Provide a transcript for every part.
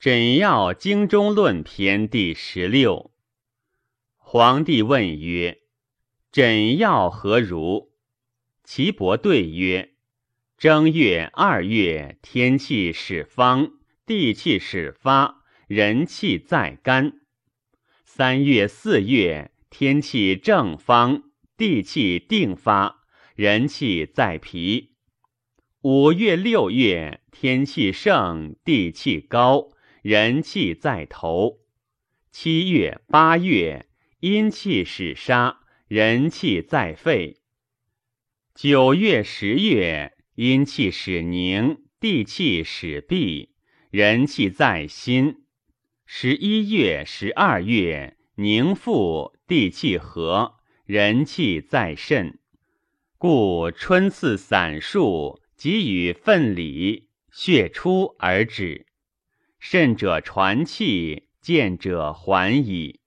诊要经中论篇第十六。皇帝问曰：“诊要何如？”岐伯对曰：“正月、二月，天气始方，地气始发，人气在肝；三月、四月，天气正方，地气定发，人气在脾；五月、六月，天气盛，地气高。”人气在头，七月八月阴气始杀，人气在肺。九月十月阴气始凝，地气始闭，人气在心。十一月十二月凝腹，地气和，人气在肾。故春次散数，即与奋里，血出而止。肾者传气，见者还矣。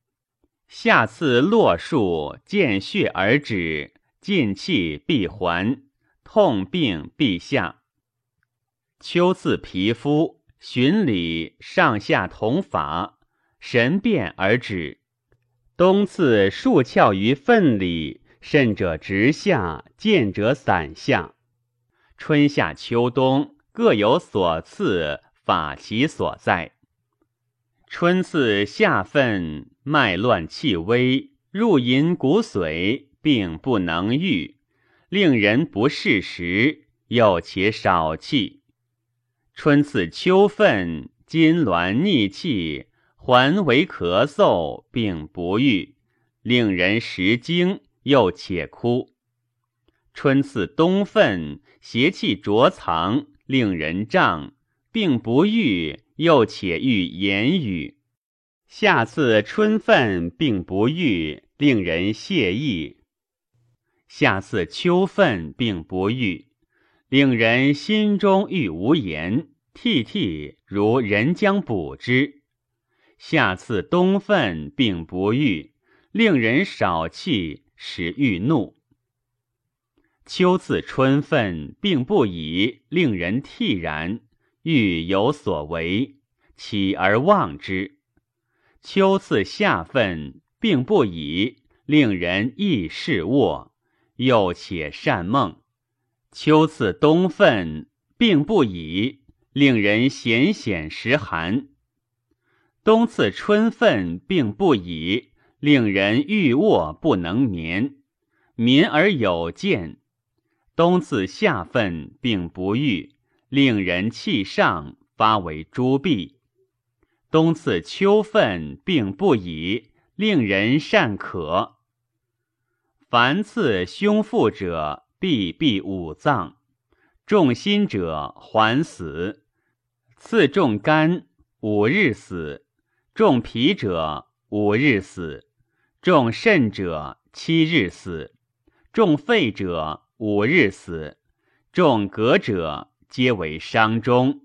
下次络数，见血而止，进气必还，痛病必下。秋次皮肤，循里上下同法，神变而止。冬次数窍于粪里，肾者直下，见者散下。春夏秋冬各有所次。法其所在。春次夏分，脉乱气微，入淫骨髓，病不能愈，令人不适时，又且少气。春次秋分，筋挛逆气，还为咳嗽，病不愈，令人食惊，又且哭。春次冬分，邪气浊藏，令人胀。并不欲，又且欲言语；下次春分，并不欲，令人泄意；下次秋分，并不欲，令人心中欲无言，涕涕如人将补之；下次冬分，并不欲，令人少气，使欲怒；秋次春分，并不已，令人惕然。欲有所为，起而望之。秋次夏分，病不已，令人易视卧，又且善梦。秋次冬分，病不已，令人显显时寒。冬次春分，病不已，令人欲卧不能眠，眠而有见。冬次夏分，病不愈。令人气上，发为诸痹；冬次秋分，病不已，令人善渴。凡次胸腹者，必闭五脏；重心者，还死；刺重肝，五日死；重脾者，五日死；重肾者，七日死；重肺者，五日死；重膈者。皆为伤中，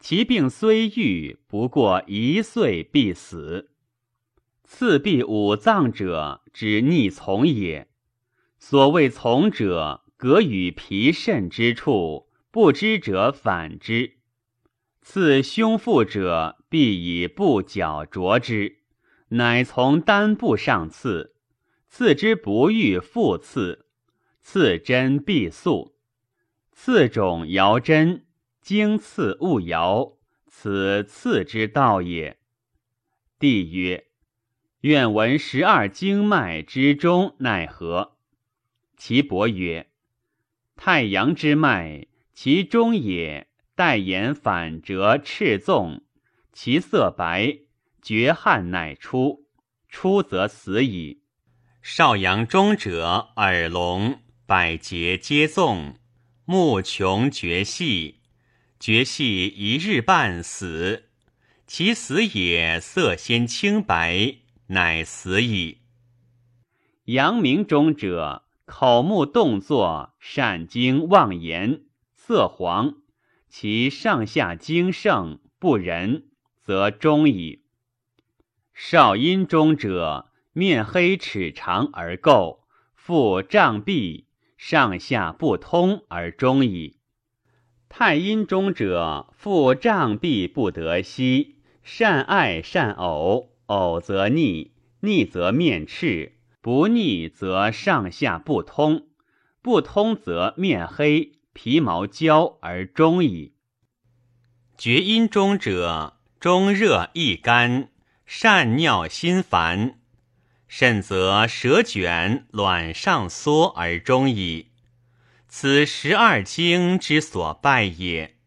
其病虽愈，不过一岁必死。次必五脏者，之逆从也。所谓从者，隔与脾肾之处，不知者反之。次胸腹者，必以不角着之，乃从丹部上刺。刺之不愈，复刺。刺针必速。次种摇针，经次勿摇，此次之道也。帝曰：愿闻十二经脉之中奈何？岐伯曰：太阳之脉，其中也。带言反折赤纵，其色白，绝汗乃出，出则死矣。少阳中者，耳聋，百节皆纵。目穷绝细，绝细一日半死。其死也，色先清白，乃死矣。阳明中者，口目动作善经妄言，色黄。其上下精盛不仁，则终矣。少阴中者，面黑齿长而垢，腹胀闭。上下不通而终矣。太阴中者，腹胀闭不得息，善爱善偶，偶则逆，逆则面赤，不逆则上下不通，不通则面黑，皮毛焦而终矣。厥阴中者，中热易干，善尿心烦，甚则舌卷，卵上缩而终矣。此十二经之所败也。